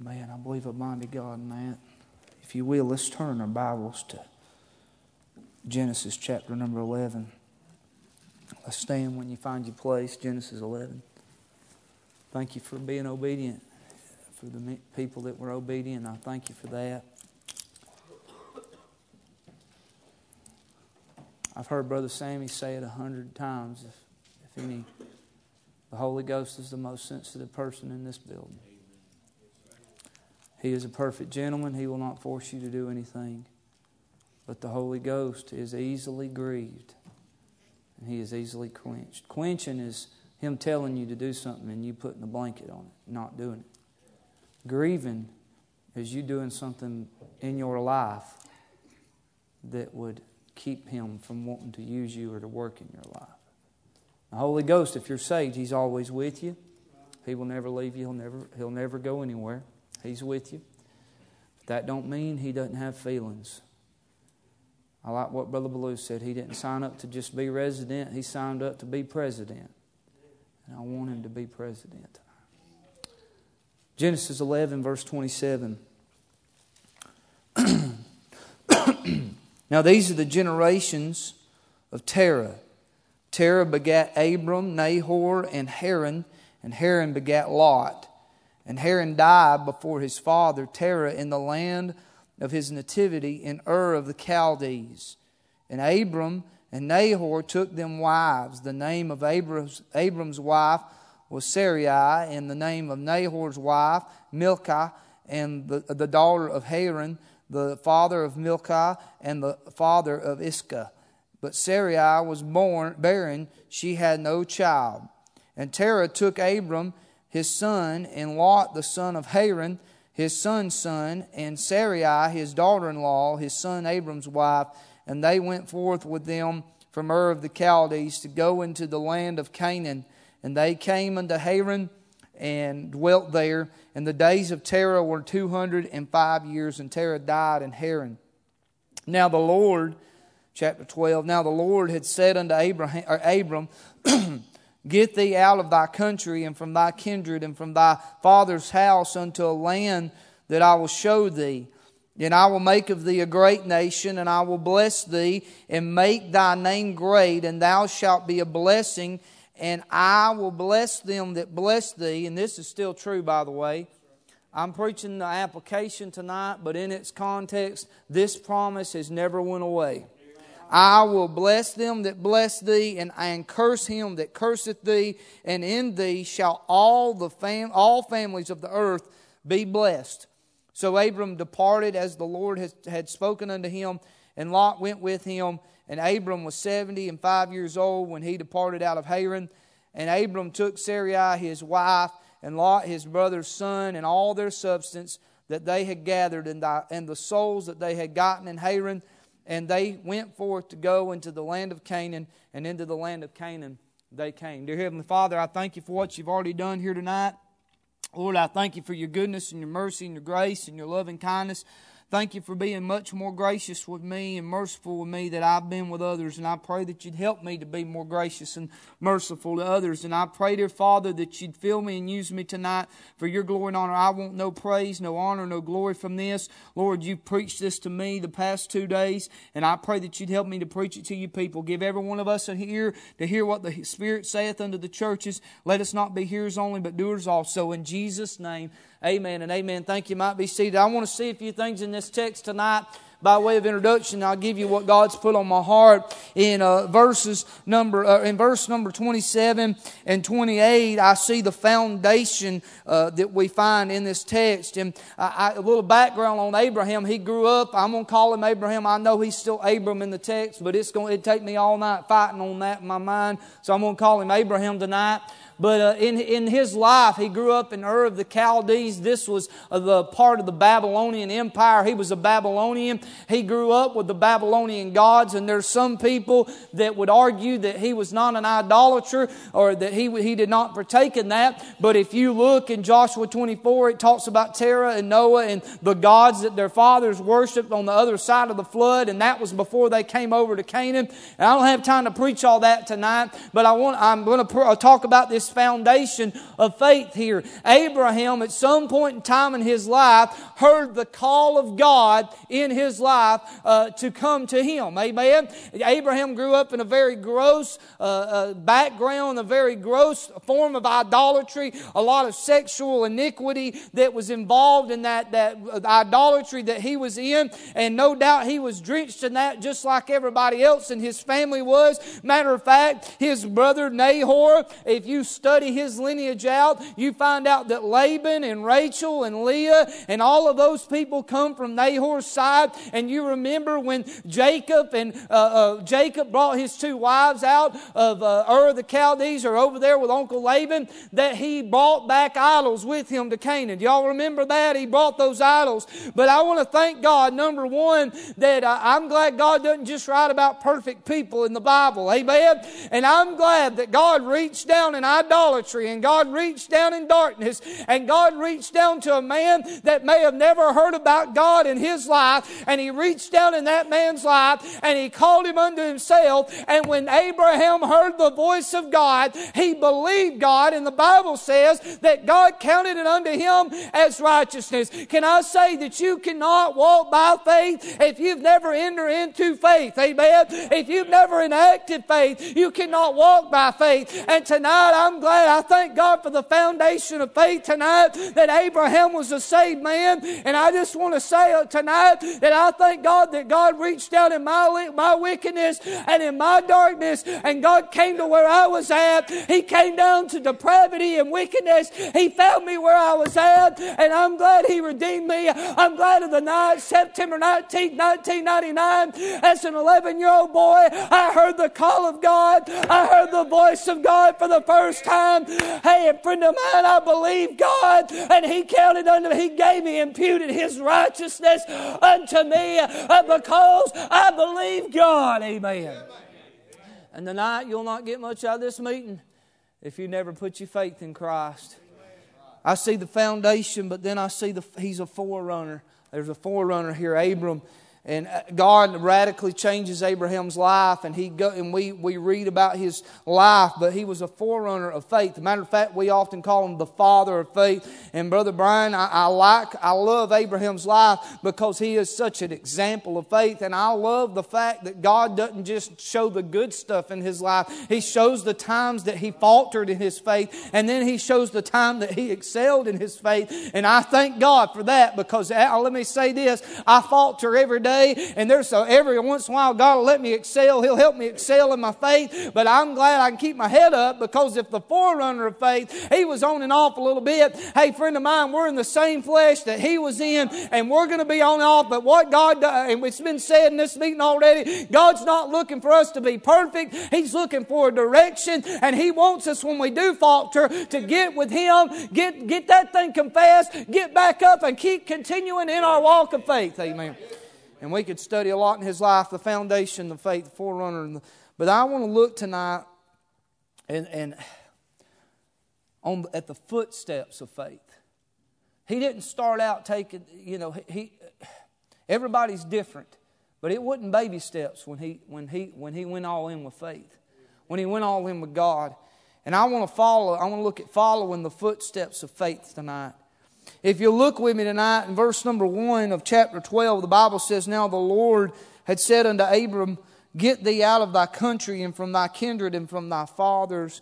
Amen. I believe a mighty God in that. If you will, let's turn our Bibles to Genesis chapter number 11. Let's stand when you find your place, Genesis 11. Thank you for being obedient, for the people that were obedient. I thank you for that. I've heard Brother Sammy say it a hundred times. If, if any, the Holy Ghost is the most sensitive person in this building. He is a perfect gentleman. He will not force you to do anything. But the Holy Ghost is easily grieved and he is easily quenched. Quenching is him telling you to do something and you putting a blanket on it, not doing it. Grieving is you doing something in your life that would keep him from wanting to use you or to work in your life. The Holy Ghost, if you're saved, He's always with you. He will never leave you. He'll never, he'll never go anywhere. He's with you. But that don't mean He doesn't have feelings. I like what Brother Ballou said. He didn't sign up to just be resident. He signed up to be president. And I want him to be president. Genesis 11, verse 27. Now, these are the generations of Terah. Terah begat Abram, Nahor, and Haran, and Haran begat Lot. And Haran died before his father Terah in the land of his nativity in Ur of the Chaldees. And Abram and Nahor took them wives. The name of Abram's, Abram's wife was Sarai, and the name of Nahor's wife, Milcah, and the, the daughter of Haran the father of Milcah and the father of Iscah. But Sarai was born barren, she had no child. And Terah took Abram his son, and Lot the son of Haran, his son's son, and Sarai his daughter in law, his son Abram's wife, and they went forth with them from Ur of the Chaldees to go into the land of Canaan. And they came unto Haran and dwelt there. And the days of Terah were 205 years, and Terah died in Haran. Now the Lord, chapter 12, now the Lord had said unto Abraham, or Abram, Get thee out of thy country and from thy kindred and from thy father's house unto a land that I will show thee. And I will make of thee a great nation, and I will bless thee, and make thy name great, and thou shalt be a blessing and I will bless them that bless thee. And this is still true, by the way. I'm preaching the application tonight, but in its context, this promise has never went away. I will bless them that bless thee, and, and curse him that curseth thee, and in thee shall all the fam- all families of the earth be blessed. So Abram departed as the Lord has, had spoken unto him, and Lot went with him. And Abram was seventy and five years old when he departed out of Haran. And Abram took Sarai his wife, and Lot his brother's son, and all their substance that they had gathered, and the, and the souls that they had gotten in Haran. And they went forth to go into the land of Canaan, and into the land of Canaan they came. Dear Heavenly Father, I thank you for what you've already done here tonight. Lord, I thank you for your goodness and your mercy and your grace and your loving kindness. Thank you for being much more gracious with me and merciful with me than I've been with others. And I pray that you'd help me to be more gracious and merciful to others. And I pray, dear Father, that you'd fill me and use me tonight for your glory and honor. I want no praise, no honor, no glory from this. Lord, you've preached this to me the past two days, and I pray that you'd help me to preach it to you people. Give every one of us a ear to hear what the Spirit saith unto the churches. Let us not be hearers only, but doers also. In Jesus' name, Amen and amen. Thank you. Might be seated. I want to see a few things in this text tonight by way of introduction, I'll give you what God's put on my heart in uh, verses number uh, in verse number 27 and 28. I see the foundation uh, that we find in this text, and I, I, a little background on Abraham. He grew up. I'm gonna call him Abraham. I know he's still Abram in the text, but it's going to take me all night fighting on that in my mind. So I'm gonna call him Abraham tonight. But uh, in, in his life, he grew up in Ur of the Chaldees. This was uh, the part of the Babylonian Empire. He was a Babylonian. He grew up with the Babylonian gods, and there's some people that would argue that he was not an idolater or that he, he did not partake in that. But if you look in Joshua 24, it talks about Terah and Noah and the gods that their fathers worshiped on the other side of the flood, and that was before they came over to Canaan. And I don't have time to preach all that tonight, but I want, I'm going to talk about this foundation of faith here. Abraham, at some point in time in his life, heard the call of God in his life uh, to come to him. Amen. Abraham grew up in a very gross uh, uh, background, a very gross form of idolatry, a lot of sexual iniquity that was involved in that, that idolatry that he was in. And no doubt he was drenched in that just like everybody else in his family was. Matter of fact, his brother Nahor, if you study his lineage out, you find out that Laban and Rachel and Leah and all of those people come from Nahor's side. And you remember when Jacob and uh, uh, Jacob brought his two wives out of uh, Ur of the Chaldees or over there with Uncle Laban, that he brought back idols with him to Canaan. Y'all remember that? He brought those idols. But I want to thank God, number one, that uh, I'm glad God doesn't just write about perfect people in the Bible. Amen. And I'm glad that God reached down in idolatry and God reached down in darkness and God reached down to a man that may have never heard about God in his life and he reached down in that man's life and he called him unto himself. And when Abraham heard the voice of God, he believed God and the Bible says that God counted it unto him as righteousness. Can I say that you cannot walk by faith if you've never entered into faith? Amen. If you've never enacted faith, you cannot walk by faith. And tonight I'm glad, I thank God for the foundation of faith tonight that Abraham was a saved man. And I just want to say uh, tonight that I thank God that God reached down in my, my wickedness and in my darkness and God came to where I was at. He came down to depravity and wickedness. He found me where I was at and I'm glad He redeemed me. I'm glad of the night, September 19, 1999, as an 11 year old boy, I heard the call of God. I heard the voice of God for the first time. Hey, a friend of mine, I believe God, and He counted unto me, He gave me, imputed His righteousness unto me uh, because I believe God. Amen. And tonight, you'll not get much out of this meeting if you never put your faith in Christ. I see the foundation, but then I see the, he's a forerunner. There's a forerunner here, Abram. And uh, God radically changes Abraham's life, and he go, and we, we read about his life, but he was a forerunner of faith. As a matter of fact, we often call him the father of faith. And Brother Brian, I, I like, I love Abraham's life because he is such an example of faith. And I love the fact that God doesn't just show the good stuff in his life, He shows the times that he faltered in his faith, and then he shows the time that he excelled in his faith. And I thank God for that because uh, let me say this I falter every day day. And there's so every once in a while, God will let me excel. He'll help me excel in my faith. But I'm glad I can keep my head up because if the forerunner of faith, he was on and off a little bit. Hey, friend of mine, we're in the same flesh that he was in, and we're going to be on and off. But what God does, and it's been said in this meeting already, God's not looking for us to be perfect. He's looking for a direction, and He wants us when we do falter to get with Him, get get that thing confessed, get back up, and keep continuing in our walk of faith. Amen. And we could study a lot in his life, the foundation, the faith, the forerunner. The, but I want to look tonight and, and on, at the footsteps of faith. He didn't start out taking, you know, he, everybody's different. But it wasn't baby steps when he, when, he, when he went all in with faith, when he went all in with God. And I want to follow, I want to look at following the footsteps of faith tonight. If you look with me tonight in verse number 1 of chapter 12, the Bible says, Now the Lord had said unto Abram, Get thee out of thy country and from thy kindred and from thy father's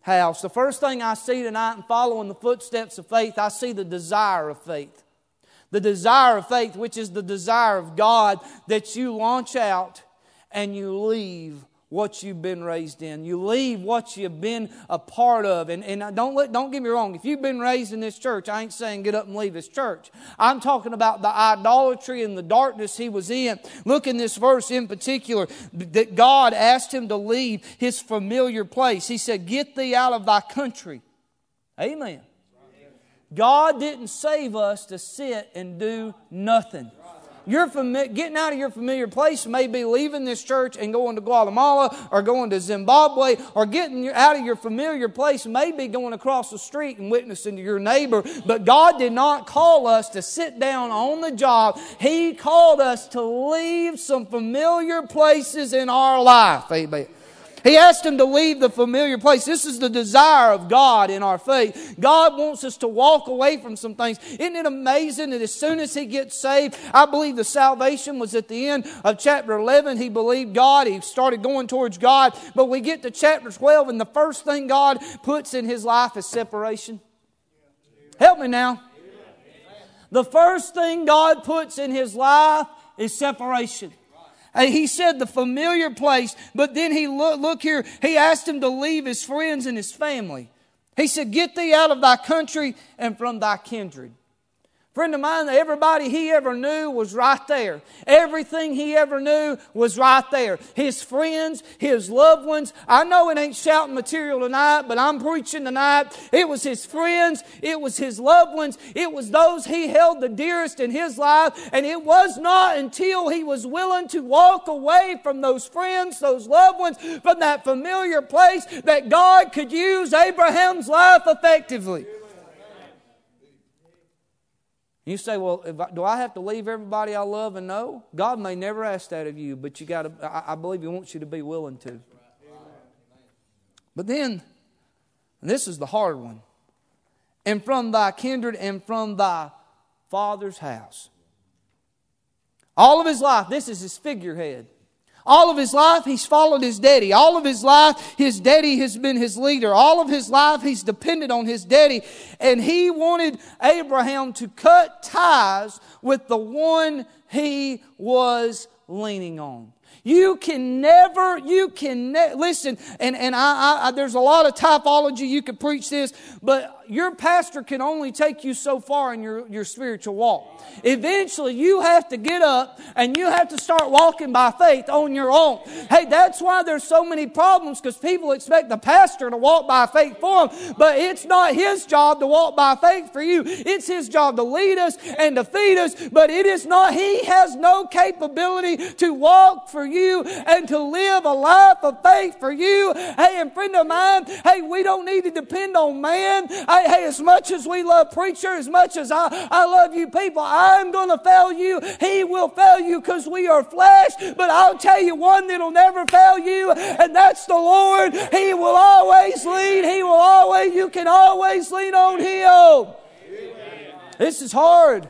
house. The first thing I see tonight in following the footsteps of faith, I see the desire of faith. The desire of faith, which is the desire of God that you launch out and you leave what you've been raised in. You leave what you've been a part of. And, and don't, let, don't get me wrong. If you've been raised in this church, I ain't saying get up and leave this church. I'm talking about the idolatry and the darkness he was in. Look in this verse in particular that God asked him to leave his familiar place. He said, Get thee out of thy country. Amen. God didn't save us to sit and do nothing. Your fami- getting out of your familiar place may be leaving this church and going to Guatemala or going to Zimbabwe or getting out of your familiar place may be going across the street and witnessing to your neighbor. But God did not call us to sit down on the job. He called us to leave some familiar places in our life. Amen. He asked him to leave the familiar place. This is the desire of God in our faith. God wants us to walk away from some things. Isn't it amazing that as soon as he gets saved, I believe the salvation was at the end of chapter 11. He believed God. He started going towards God. But we get to chapter 12, and the first thing God puts in his life is separation. Help me now. The first thing God puts in his life is separation. He said the familiar place, but then he look, look here, he asked him to leave his friends and his family. He said, Get thee out of thy country and from thy kindred. Friend of mine, everybody he ever knew was right there. Everything he ever knew was right there. His friends, his loved ones. I know it ain't shouting material tonight, but I'm preaching tonight. It was his friends. It was his loved ones. It was those he held the dearest in his life. And it was not until he was willing to walk away from those friends, those loved ones, from that familiar place that God could use Abraham's life effectively. You say, well, I, do I have to leave everybody I love and know? God may never ask that of you, but you got to, I, I believe He wants you to be willing to. But then, this is the hard one, and from thy kindred and from thy father's house. All of his life, this is his figurehead. All of his life, he's followed his daddy. All of his life, his daddy has been his leader. All of his life, he's depended on his daddy. And he wanted Abraham to cut ties with the one he was leaning on. You can never, you can, ne- listen, and, and I, I, there's a lot of typology, you could preach this, but your pastor can only take you so far in your, your spiritual walk. Eventually, you have to get up and you have to start walking by faith on your own. Hey, that's why there's so many problems because people expect the pastor to walk by faith for them, but it's not his job to walk by faith for you. It's his job to lead us and to feed us, but it is not, he has no capability to walk for you and to live a life of faith for you. Hey, and friend of mine, hey, we don't need to depend on man. Hey, hey, as much as we love preacher, as much as I, I love you people, I'm going to fail you. He will fail you because we are flesh. But I'll tell you one that'll never fail you, and that's the Lord. He will always lead. He will always, you can always lean on Him. This is hard.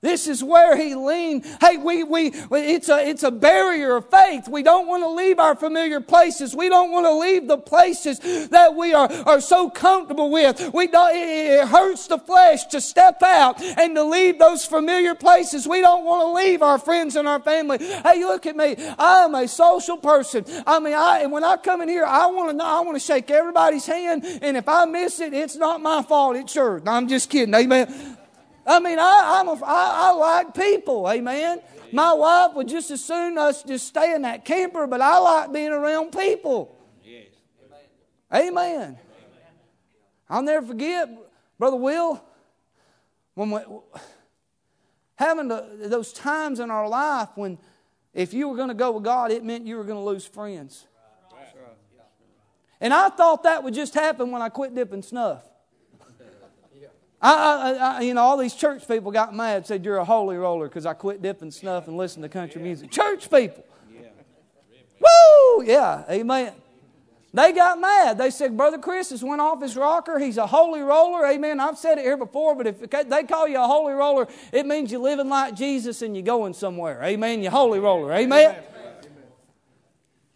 This is where he leaned. Hey, we, we, it's a, it's a barrier of faith. We don't want to leave our familiar places. We don't want to leave the places that we are, are so comfortable with. We don't, it hurts the flesh to step out and to leave those familiar places. We don't want to leave our friends and our family. Hey, look at me. I am a social person. I mean, I, and when I come in here, I want to know, I want to shake everybody's hand. And if I miss it, it's not my fault. It's yours. I'm just kidding. Amen. I mean, I, I'm a, I, I like people, amen. My wife would just as soon us just stay in that camper, but I like being around people. Yes. Amen. amen. I'll never forget, Brother Will, when we, having the, those times in our life when if you were going to go with God, it meant you were going to lose friends. And I thought that would just happen when I quit dipping snuff. I, I, I, you know, all these church people got mad, said you're a holy roller because I quit dipping snuff and listening to country music. Church people. yeah. Woo! Yeah, amen. They got mad. They said, Brother Chris has went off his rocker. He's a holy roller. Amen. I've said it here before, but if they call you a holy roller, it means you're living like Jesus and you're going somewhere. Amen. You're holy roller. Amen. amen.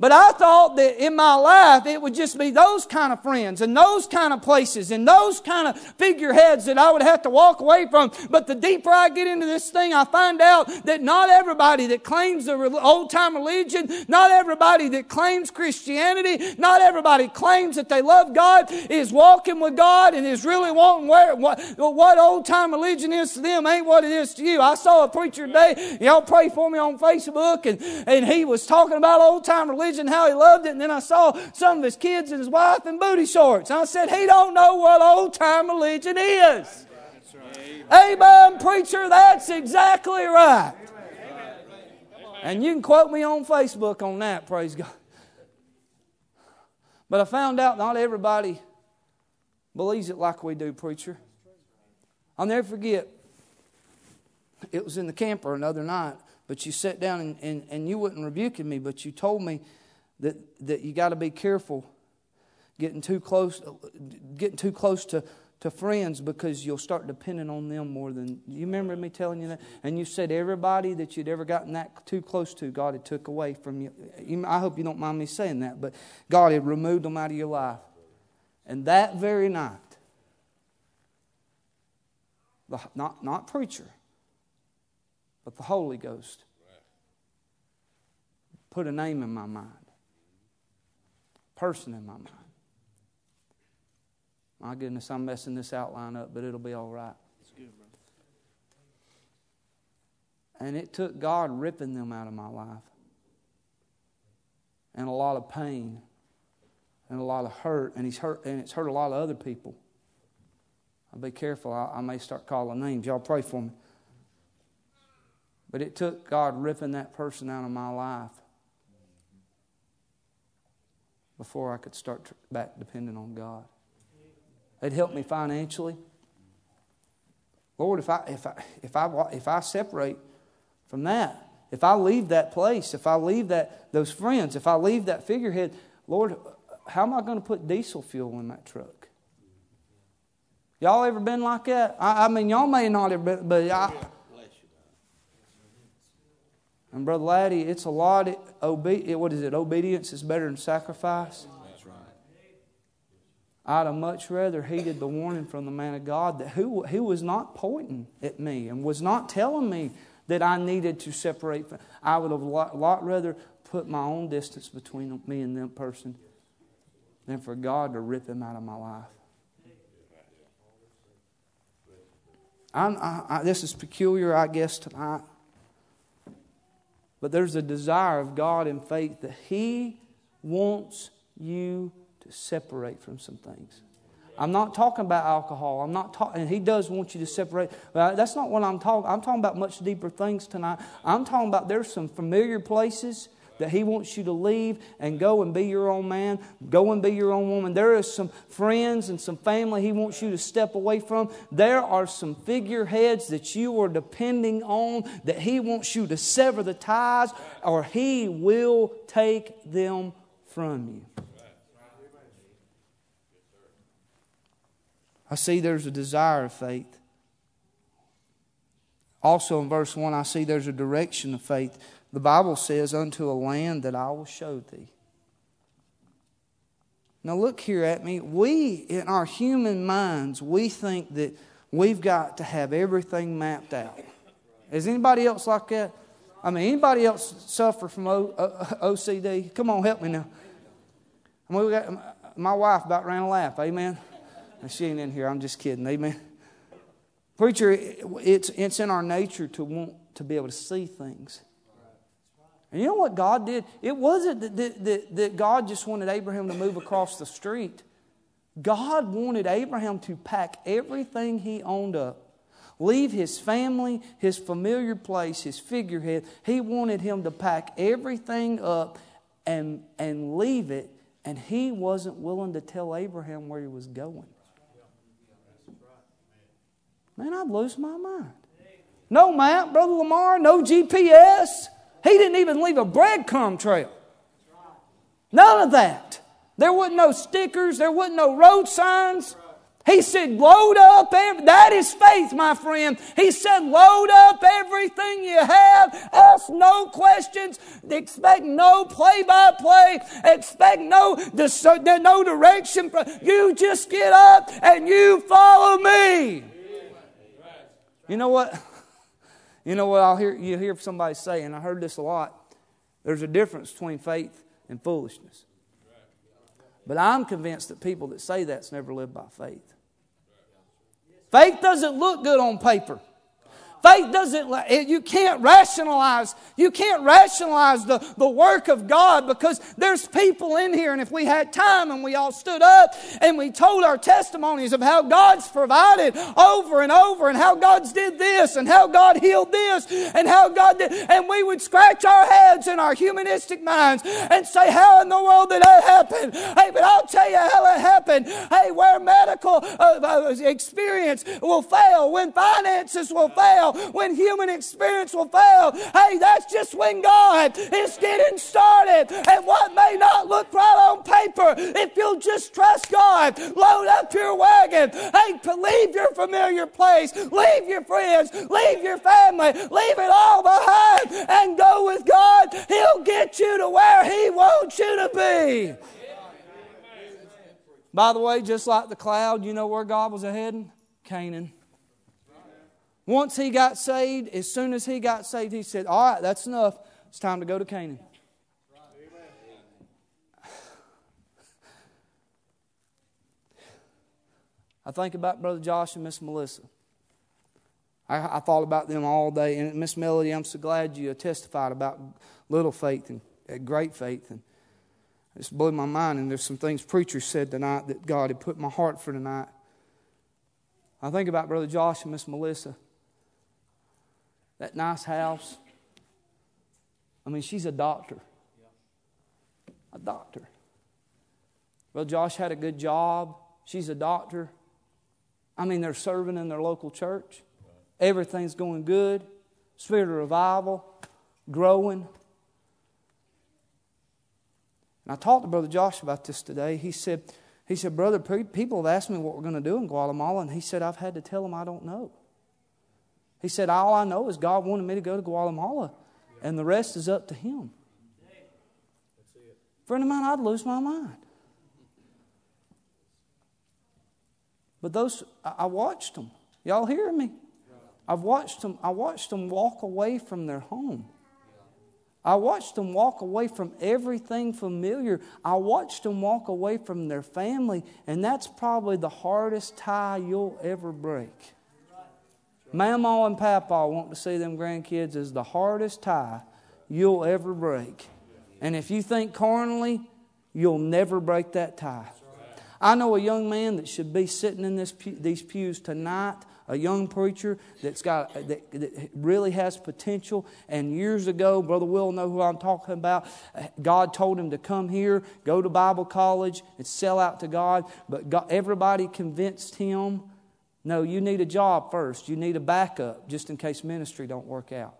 But I thought that in my life it would just be those kind of friends and those kind of places and those kind of figureheads that I would have to walk away from. But the deeper I get into this thing, I find out that not everybody that claims the old time religion, not everybody that claims Christianity, not everybody claims that they love God is walking with God and is really wanting where, what, what old time religion is to them ain't what it is to you. I saw a preacher today, y'all pray for me on Facebook, and, and he was talking about old time religion religion, how he loved it, and then I saw some of his kids and his wife in booty shorts. I said, he don't know what old time religion is. Amen, preacher, that's exactly right. And you can quote me on Facebook on that, praise God. But I found out not everybody believes it like we do, preacher. I'll never forget, it was in the camper another night, but you sat down and, and, and you wasn't rebuking me, but you told me that, that you got to be careful getting too close, getting too close to, to friends because you'll start depending on them more than you remember me telling you that? And you said everybody that you'd ever gotten that too close to god had took away from you i hope you don't mind me saying that but god had removed them out of your life. And that very night the, not, not preacher but the holy ghost put a name in my mind person in my mind my goodness, I'm messing this outline up, but it'll be all right. Good, and it took God ripping them out of my life. And a lot of pain. And a lot of hurt. And he's hurt and it's hurt a lot of other people. I'll be careful. I, I may start calling names. Y'all pray for me. But it took God ripping that person out of my life before I could start back depending on God. It helped me financially. Lord, if I, if, I, if, I, if I separate from that, if I leave that place, if I leave that, those friends, if I leave that figurehead, Lord, how am I going to put diesel fuel in that truck? Y'all ever been like that? I, I mean, y'all may not have been, but I. And Brother Laddie, it's a lot. Obe- what is it? Obedience is better than sacrifice. That's right. I'd have much rather heeded the warning from the man of God that who, who was not pointing at me and was not telling me that I needed to separate. I would have a lot, lot rather put my own distance between me and that person than for God to rip him out of my life. I, I, this is peculiar, I guess, tonight. But there's a desire of God in faith that He wants you to separate from some things. I'm not talking about alcohol. I'm not talking, and he does want you to separate. But that's not what I'm talking. I'm talking about much deeper things tonight. I'm talking about there's some familiar places that he wants you to leave and go and be your own man, go and be your own woman. There are some friends and some family he wants you to step away from. There are some figureheads that you are depending on that he wants you to sever the ties, or he will take them from you. I see there's a desire of faith. Also in verse 1, I see there's a direction of faith. The Bible says, Unto a land that I will show thee. Now, look here at me. We, in our human minds, we think that we've got to have everything mapped out. Is anybody else like that? I mean, anybody else suffer from OCD? Come on, help me now. I mean, got, my wife about ran a laugh. Amen. She ain't in here. I'm just kidding. Amen. Preacher, it's, it's in our nature to want to be able to see things. And you know what God did? It wasn't that, that, that God just wanted Abraham to move across the street. God wanted Abraham to pack everything he owned up, leave his family, his familiar place, his figurehead. He wanted him to pack everything up and, and leave it, and he wasn't willing to tell Abraham where he was going. Man, I'd lose my mind. No map, Brother Lamar, no GPS. He didn't even leave a breadcrumb trail. None of that. There wasn't no stickers, there wasn't no road signs. He said, load up, every, that is faith, my friend. He said, load up everything you have. Ask no questions. Expect no play by play. Expect no, no direction. You just get up and you follow me. You know what? You know what I'll hear you hear somebody say, and I heard this a lot. There's a difference between faith and foolishness. But I'm convinced that people that say that's never lived by faith. Faith doesn't look good on paper. Faith doesn't, you can't rationalize, you can't rationalize the, the work of God because there's people in here, and if we had time and we all stood up and we told our testimonies of how God's provided over and over and how God's did this and how God healed this and how God did, and we would scratch our heads in our humanistic minds and say, How in the world did that happen? Hey, but I'll tell you how it happened. Hey, where medical uh, uh experience will fail, when finances will fail, when human experience will fail. Hey, that's just when God is getting started. And what may not look right on paper, if you'll just trust God, load up your wagon. Hey, leave your familiar place, leave your friends, leave your family, leave it all behind and go with God. He'll get you to where He wants you to be. By the way, just like the cloud, you know where God was heading? Canaan. Once he got saved, as soon as he got saved, he said, All right, that's enough. It's time to go to Canaan. I think about Brother Josh and Miss Melissa. I, I, thought about them all day. And Miss Melody, I'm so glad you testified about little faith and uh, great faith. And it just blew my mind. And there's some things preachers said tonight that God had put in my heart for tonight. I think about Brother Josh and Miss Melissa that nice house. I mean, she's a doctor. A doctor. Well, Josh had a good job. She's a doctor. I mean, they're serving in their local church. Everything's going good. Spirit of revival, growing. And I talked to Brother Josh about this today. He said, he said, Brother, people have asked me what we're going to do in Guatemala, and he said, I've had to tell them I don't know. He said, All I know is God wanted me to go to Guatemala, and the rest is up to Him. Friend of mine, I'd lose my mind. But those, I watched them. Y'all hear me? I've watched them, I watched them walk away from their home. I watched them walk away from everything familiar. I watched them walk away from their family, and that's probably the hardest tie you'll ever break. Mama and Papa want to see them grandkids is the hardest tie you'll ever break. And if you think carnally, you'll never break that tie. I know a young man that should be sitting in this pew, these pews tonight, a young preacher that's got that, that, really has potential. And years ago, Brother Will know who I'm talking about. God told him to come here, go to Bible college, and sell out to God. But God, everybody convinced him no, you need a job first. You need a backup just in case ministry don't work out.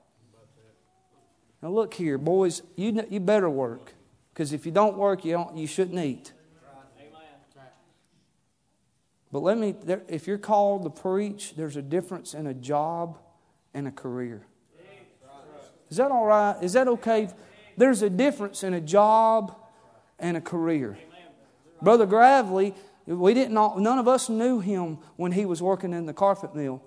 Now look here, boys, you, you better work. Because if you don't work, you, don't, you shouldn't eat. But let me, there, if you're called to preach, there's a difference in a job and a career. Is that all right? Is that okay? There's a difference in a job and a career. Brother Gravely we didn't all, none of us knew him when he was working in the carpet mill.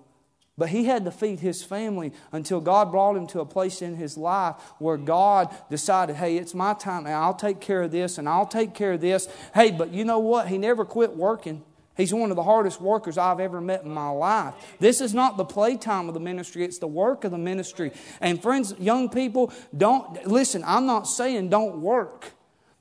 But he had to feed his family until God brought him to a place in his life where God decided, hey, it's my time now. I'll take care of this and I'll take care of this. Hey, but you know what? He never quit working. He's one of the hardest workers I've ever met in my life. This is not the playtime of the ministry, it's the work of the ministry. And friends, young people, don't listen, I'm not saying don't work,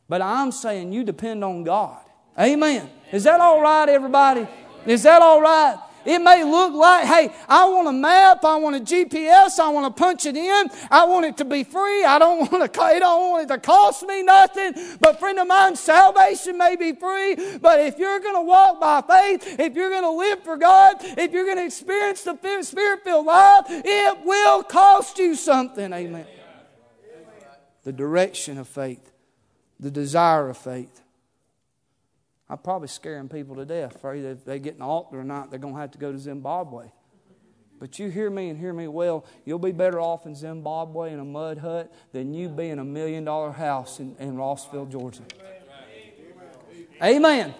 but I'm saying you depend on God. Amen. Is that all right, everybody? Is that all right? It may look like, hey, I want a map, I want a GPS, I want to punch it in, I want it to be free, I don't want to, I don't want it to cost me nothing. But friend of mine, salvation may be free, but if you're going to walk by faith, if you're going to live for God, if you're going to experience the Spirit-filled life, it will cost you something. Amen. The direction of faith, the desire of faith. I'm probably scaring people to death. Afraid if they get an altar or not, they're going to have to go to Zimbabwe. But you hear me and hear me well. You'll be better off in Zimbabwe in a mud hut than you be in a million dollar house in, in Rossville, Georgia. Amen.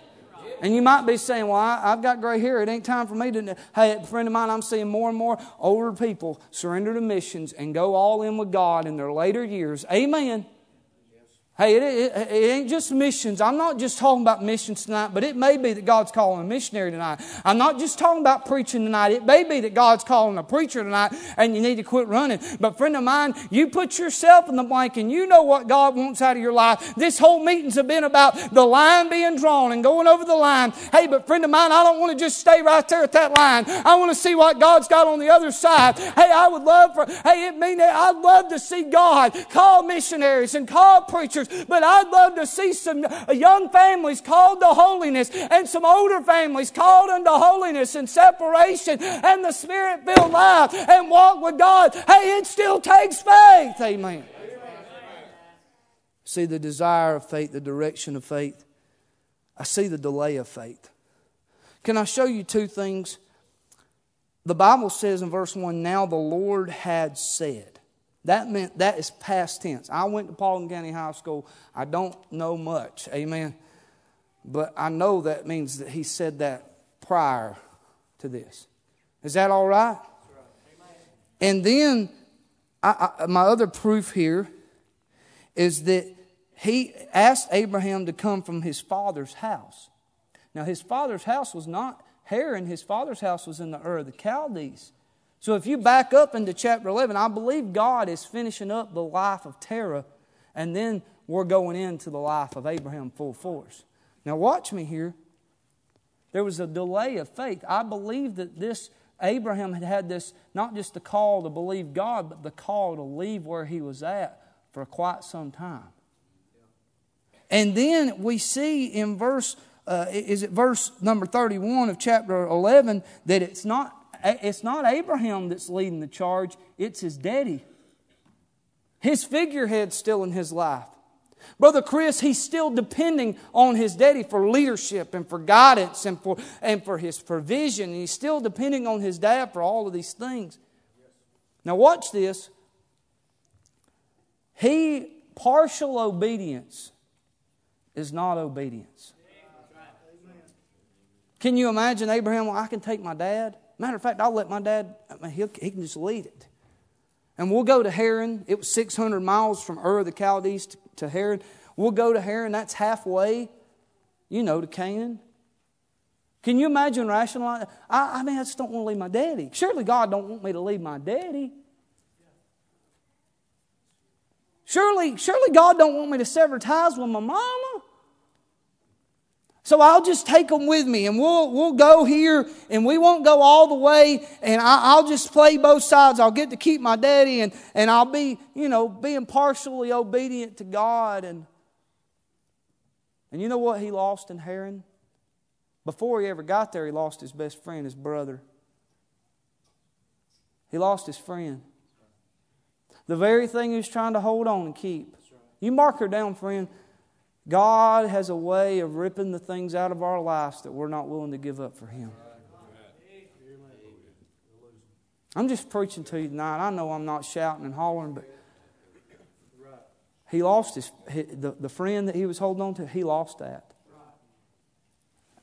And you might be saying, Well, I, have got gray hair. It ain't time for me to. Hey, a friend of mine, I'm seeing more and more older people surrender to missions and go all in with God in their later years. Amen. Hey, it, it, it, ain't just missions. I'm not just talking about missions tonight, but it may be that God's calling a missionary tonight. I'm not just talking about preaching tonight. It may be that God's calling a preacher tonight and you need to quit running. But friend of mine, you put yourself in the blank and you know what God wants out of your life. This whole meetings have been about the line being drawn and going over the line. Hey, but friend of mine, I don't want to just stay right there at that line. I want to see what God's got on the other side. Hey, I would love for, hey, it mean I'd love to see God call missionaries and call preachers but I'd love to see some young families called to holiness and some older families called unto holiness and separation and the spirit filled life and walk with God. Hey, it still takes faith. Amen. See the desire of faith, the direction of faith. I see the delay of faith. Can I show you two things? The Bible says in verse 1 Now the Lord had said. That meant that is past tense. I went to Paulding County High School. I don't know much. Amen. But I know that means that he said that prior to this. Is that all right? And then I, I, my other proof here is that he asked Abraham to come from his father's house. Now, his father's house was not Haran, his father's house was in the Ur of the Chaldees. So if you back up into chapter 11, I believe God is finishing up the life of Terah, and then we're going into the life of Abraham full force. Now, watch me here. There was a delay of faith. I believe that this Abraham had had this not just the call to believe God, but the call to leave where he was at for quite some time. And then we see in verse, uh, is it verse number 31 of chapter 11, that it's not it's not Abraham that's leading the charge, it's his daddy. His figurehead's still in his life. Brother Chris, he's still depending on his daddy for leadership and for guidance and for, and for his provision. And he's still depending on his dad for all of these things. Now, watch this. He, partial obedience is not obedience. Can you imagine Abraham? Well, I can take my dad. Matter of fact, I'll let my dad, uh, mean, he can just lead it. And we'll go to Haran. It was 600 miles from Ur of the Chaldees to, to Haran. We'll go to Haran. That's halfway, you know, to Canaan. Can you imagine rationalizing? I, I mean, I just don't want to leave my daddy. Surely God don't want me to leave my daddy. Surely, surely God don't want me to sever ties with my mama. So I'll just take them with me and we'll, we'll go here and we won't go all the way and I, will just play both sides. I'll get to keep my daddy and, and I'll be, you know, being partially obedient to God. And, and you know what he lost in Haran? Before he ever got there, he lost his best friend, his brother. He lost his friend. The very thing he was trying to hold on and keep. You mark her down, friend. God has a way of ripping the things out of our lives that we're not willing to give up for Him. I'm just preaching to you tonight. I know I'm not shouting and hollering, but he lost his, the, the friend that he was holding on to, he lost that.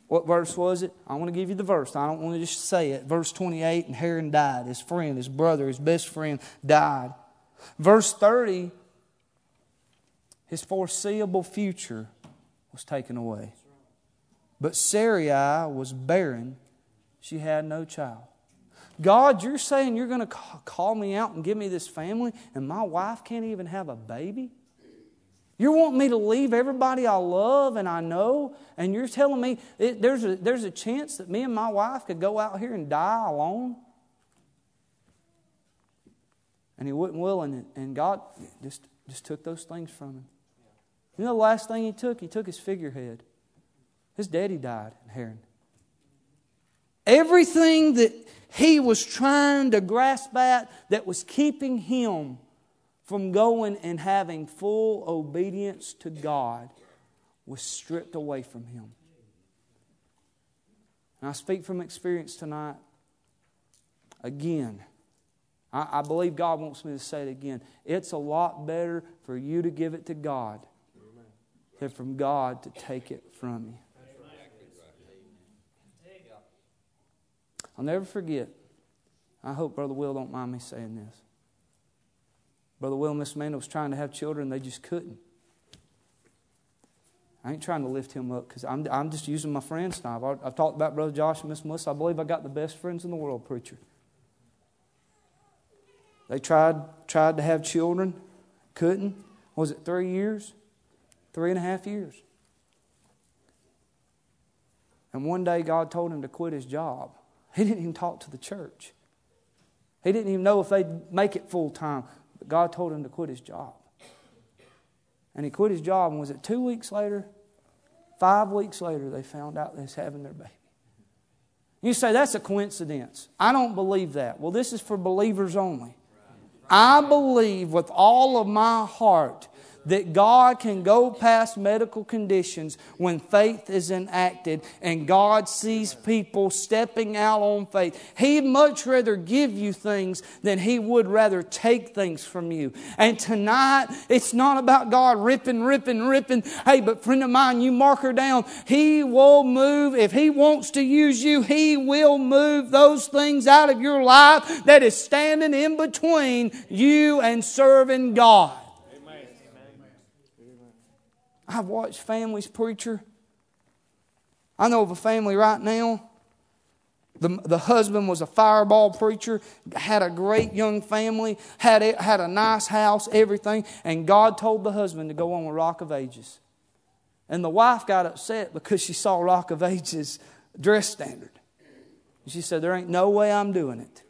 What verse was it? I want to give you the verse. I don't want to just say it. Verse 28 and Haran died. His friend, his brother, his best friend died. Verse 30 his foreseeable future was taken away. But Sarai was barren, she had no child. God, you're saying you're going to call me out and give me this family, and my wife can't even have a baby? You want me to leave everybody I love and I know, and you're telling me it, there's, a, there's a chance that me and my wife could go out here and die alone? And he wasn't willing, and God just, just took those things from him. You know the last thing he took? He took his figurehead. His daddy died in Haran. Everything that he was trying to grasp at that was keeping him from going and having full obedience to God was stripped away from him. And I speak from experience tonight. Again, I, I believe God wants me to say it again. It's a lot better for you to give it to God than from God to take it from you. I'll never forget. I hope Brother Will don't mind me saying this. Brother Will and Miss Amanda was trying to have children, they just couldn't. I ain't trying to lift him up because I'm, I'm just using my friends now. I've, I've talked about Brother Josh and Miss Melissa. I believe I got the best friends in the world, preacher. They tried, tried to have children, couldn't. Was it three years? Three and a half years. And one day God told him to quit his job. He didn't even talk to the church. He didn't even know if they'd make it full time. But God told him to quit his job. And he quit his job, and was it two weeks later? Five weeks later, they found out was having their baby. You say that's a coincidence. I don't believe that. Well, this is for believers only. I believe with all of my heart that God can go past medical conditions when faith is enacted and God sees people stepping out on faith. He'd much rather give you things than He would rather take things from you. And tonight, it's not about God ripping, ripping, ripping. Hey, but friend of mine, you mark her down. He will move. If He wants to use you, He will move those things out of your life that is standing in between you and serving God. I've watched families, preacher. I know of a family right now. The, the husband was a fireball preacher, had a great young family, had, a, had a nice house, everything, and God told the husband to go on with Rock of Ages. And the wife got upset because she saw Rock of Ages dress standard. She said, There ain't no way I'm doing it.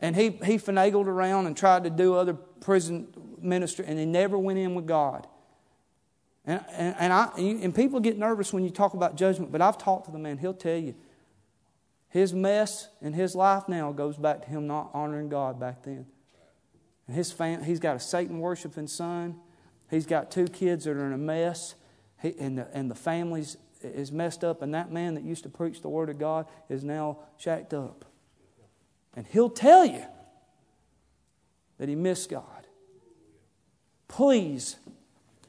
And he, he finagled around and tried to do other prison ministry, and he never went in with God. And, and, and, I, and people get nervous when you talk about judgment, but I've talked to the man. He'll tell you his mess in his life now goes back to him not honoring God back then. And his fam- he's got a Satan worshiping son. He's got two kids that are in a mess. He, and, the, and the family's is messed up. And that man that used to preach the Word of God is now shacked up. And he'll tell you that he missed God. Please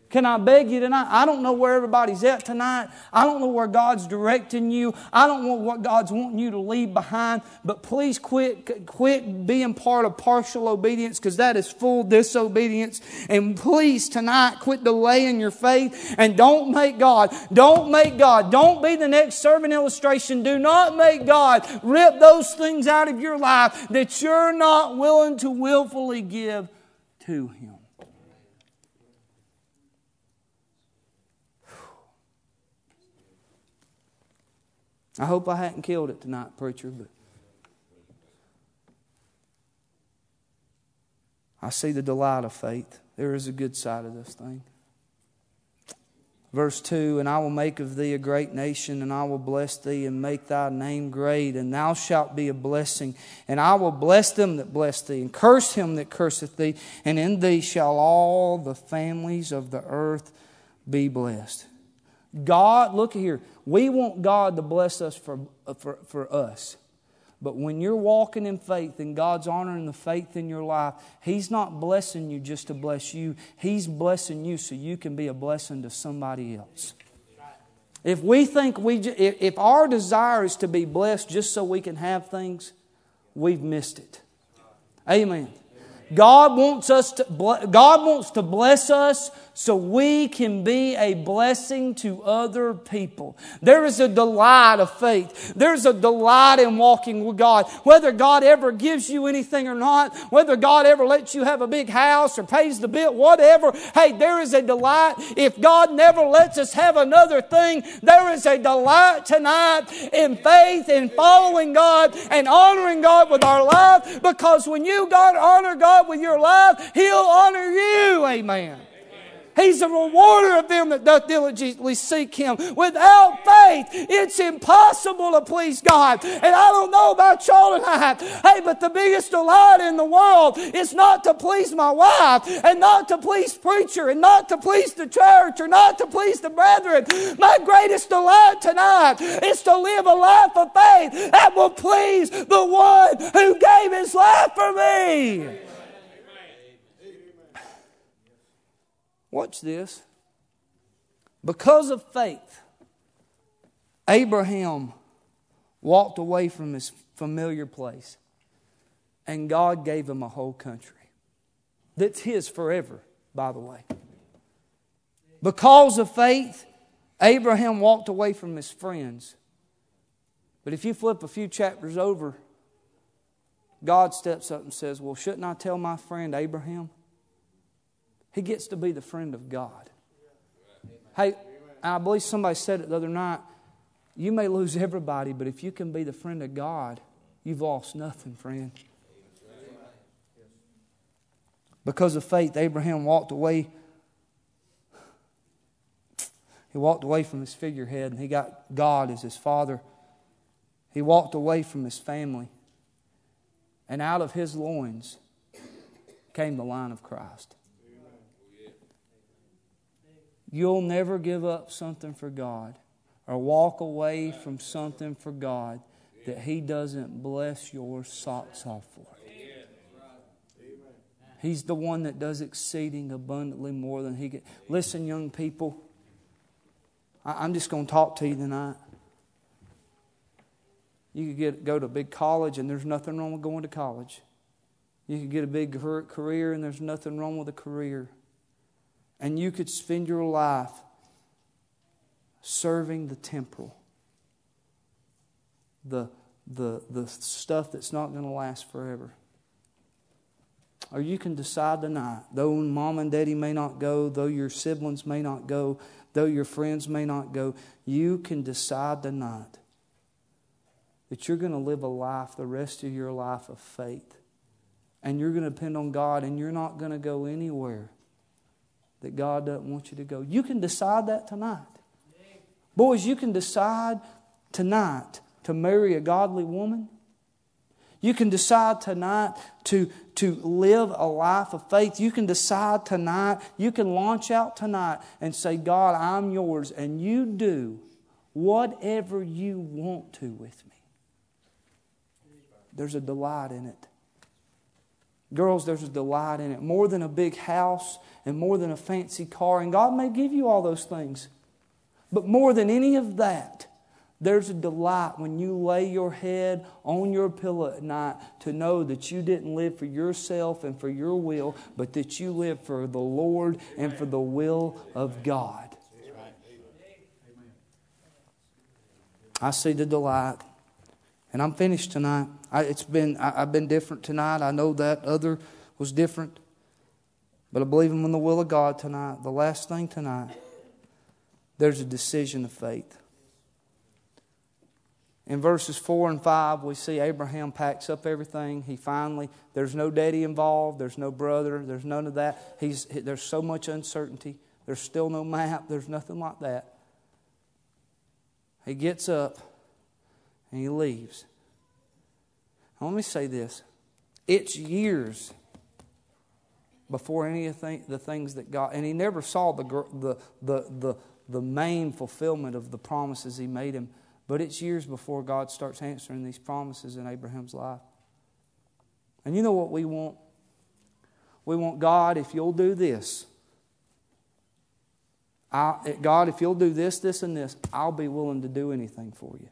can I beg you tonight? I don't know where everybody's at tonight. I don't know where God's directing you. I don't know what God's wanting you to leave behind. But please quit, quit being part of partial obedience because that is full disobedience. And please tonight quit delaying your faith and don't make God, don't make God, don't be the next servant illustration. Do not make God rip those things out of your life that you're not willing to willfully give to Him. I hope I hadn't killed it tonight, preacher, but I see the delight of faith. There is a good side of this thing. Verse 2 And I will make of thee a great nation, and I will bless thee, and make thy name great, and thou shalt be a blessing. And I will bless them that bless thee, and curse him that curseth thee, and in thee shall all the families of the earth be blessed. God, look here, we want God to bless us for, for, for us. But when you're walking in faith and God's honoring the faith in your life, He's not blessing you just to bless you. He's blessing you so you can be a blessing to somebody else. If we think we, if our desire is to be blessed just so we can have things, we've missed it. Amen. God wants us to, God wants to bless us so we can be a blessing to other people. There is a delight of faith. There's a delight in walking with God. Whether God ever gives you anything or not, whether God ever lets you have a big house or pays the bill, whatever. Hey, there is a delight. If God never lets us have another thing, there is a delight tonight in faith, in following God and honoring God with our life because when you God honor God with your life, He'll honor you. Amen. He's a rewarder of them that doth diligently seek Him. Without faith, it's impossible to please God. And I don't know about y'all tonight. Hey, but the biggest delight in the world is not to please my wife and not to please preacher and not to please the church or not to please the brethren. My greatest delight tonight is to live a life of faith that will please the one who gave his life for me. Watch this. Because of faith, Abraham walked away from his familiar place, and God gave him a whole country. That's his forever, by the way. Because of faith, Abraham walked away from his friends. But if you flip a few chapters over, God steps up and says, Well, shouldn't I tell my friend Abraham? He gets to be the friend of God. Hey, I believe somebody said it the other night. You may lose everybody, but if you can be the friend of God, you've lost nothing, friend. Because of faith, Abraham walked away. He walked away from his figurehead and he got God as his father. He walked away from his family. And out of his loins came the line of Christ. You'll never give up something for God or walk away from something for God that He doesn't bless your socks off for. He's the one that does exceeding abundantly more than He can. Listen, young people, I'm just going to talk to you tonight. You could get, go to a big college, and there's nothing wrong with going to college. You could get a big career, and there's nothing wrong with a career. And you could spend your life serving the temporal, the, the, the stuff that's not going to last forever. Or you can decide tonight, though mom and daddy may not go, though your siblings may not go, though your friends may not go, you can decide tonight that you're going to live a life, the rest of your life of faith. And you're going to depend on God and you're not going to go anywhere that God doesn't want you to go. You can decide that tonight. Boys, you can decide tonight to marry a godly woman. You can decide tonight to, to live a life of faith. You can decide tonight, you can launch out tonight and say, God, I'm yours, and you do whatever you want to with me. There's a delight in it. Girls, there's a delight in it. More than a big house and more than a fancy car. And God may give you all those things. But more than any of that, there's a delight when you lay your head on your pillow at night to know that you didn't live for yourself and for your will, but that you live for the Lord and for the will of God. I see the delight. And I'm finished tonight. I, it's been, I, have been different tonight. I know that other was different. But I believe in the will of God tonight. The last thing tonight, there's a decision of faith. In verses 4 and 5, we see Abraham packs up everything. He finally, there's no daddy involved, there's no brother, there's none of that. He's, there's so much uncertainty. There's still no map, there's nothing like that. He gets up and he leaves. Now, let me say this it's years before any of the things that God, and he never saw the, the, the, the, the main fulfillment of the promises he made him, but it's years before God starts answering these promises in Abraham's life. And you know what we want? We want God, if you'll do this, I, God, if you'll do this, this, and this, I'll be willing to do anything for you.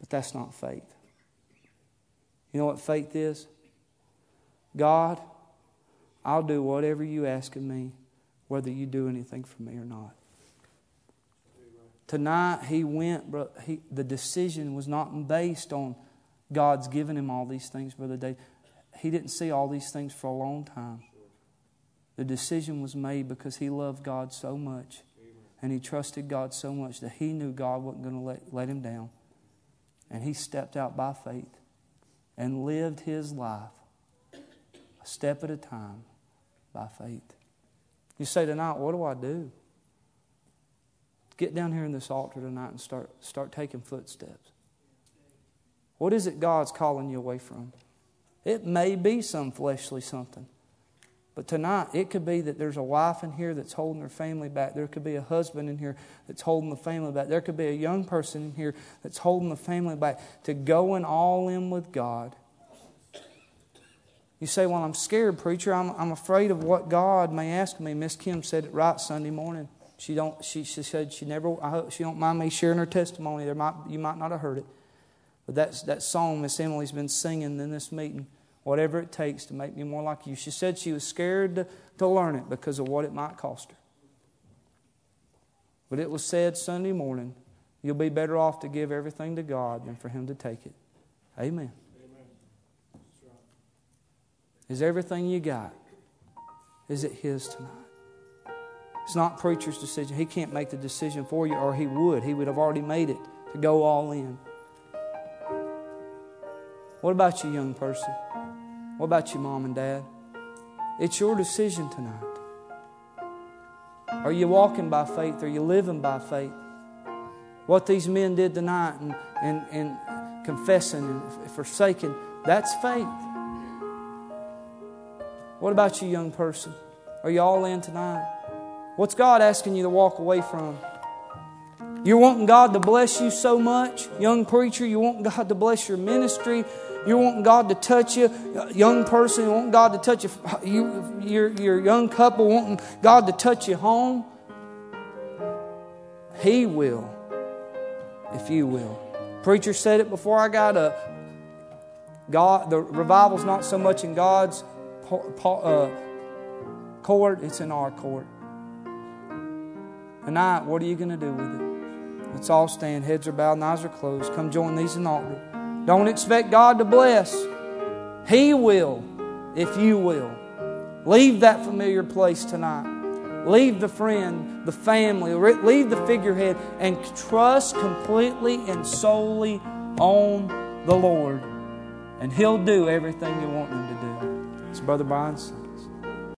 But that's not faith. You know what faith is? God, I'll do whatever you ask of me, whether you do anything for me or not. Tonight, he went, but he, the decision was not based on God's giving him all these things, Brother Dave. He didn't see all these things for a long time. The decision was made because he loved God so much and he trusted God so much that he knew God wasn't going to let, let him down. And he stepped out by faith and lived his life a step at a time by faith. You say tonight, what do I do? Get down here in this altar tonight and start, start taking footsteps. What is it God's calling you away from? It may be some fleshly something. But tonight, it could be that there's a wife in here that's holding her family back. There could be a husband in here that's holding the family back. There could be a young person in here that's holding the family back to going all in with God. You say, Well, I'm scared, preacher. I'm, I'm afraid of what God may ask me. Miss Kim said it right Sunday morning. She don't. She, she said she never. I hope she don't mind me sharing her testimony. There might you might not have heard it, but that's that song Miss Emily's been singing in this meeting whatever it takes to make me more like you. She said she was scared to, to learn it because of what it might cost her. But it was said Sunday morning, you'll be better off to give everything to God than for Him to take it. Amen. Is everything you got? Is it His tonight? It's not preacher's decision. He can't make the decision for you, or he would. He would have already made it to go all in. What about you, young person? What about you, mom and dad? It's your decision tonight. Are you walking by faith? Are you living by faith? What these men did tonight and, and, and confessing and forsaking, that's faith. What about you, young person? Are you all in tonight? What's God asking you to walk away from? You're wanting God to bless you so much, young preacher. You want God to bless your ministry. You're wanting God to touch you, young person. You want God to touch you, you your, your young couple wanting God to touch you home. He will, if you will. Preacher said it before I got up. God, the revival's not so much in God's uh, court; it's in our court. Tonight, what are you going to do with it? Let's all stand. Heads are bowed, and eyes are closed. Come join these in the altar. Don't expect God to bless. He will, if you will. Leave that familiar place tonight. Leave the friend, the family, leave the figurehead, and trust completely and solely on the Lord. And He'll do everything you want Him to do. It's Brother Brian's.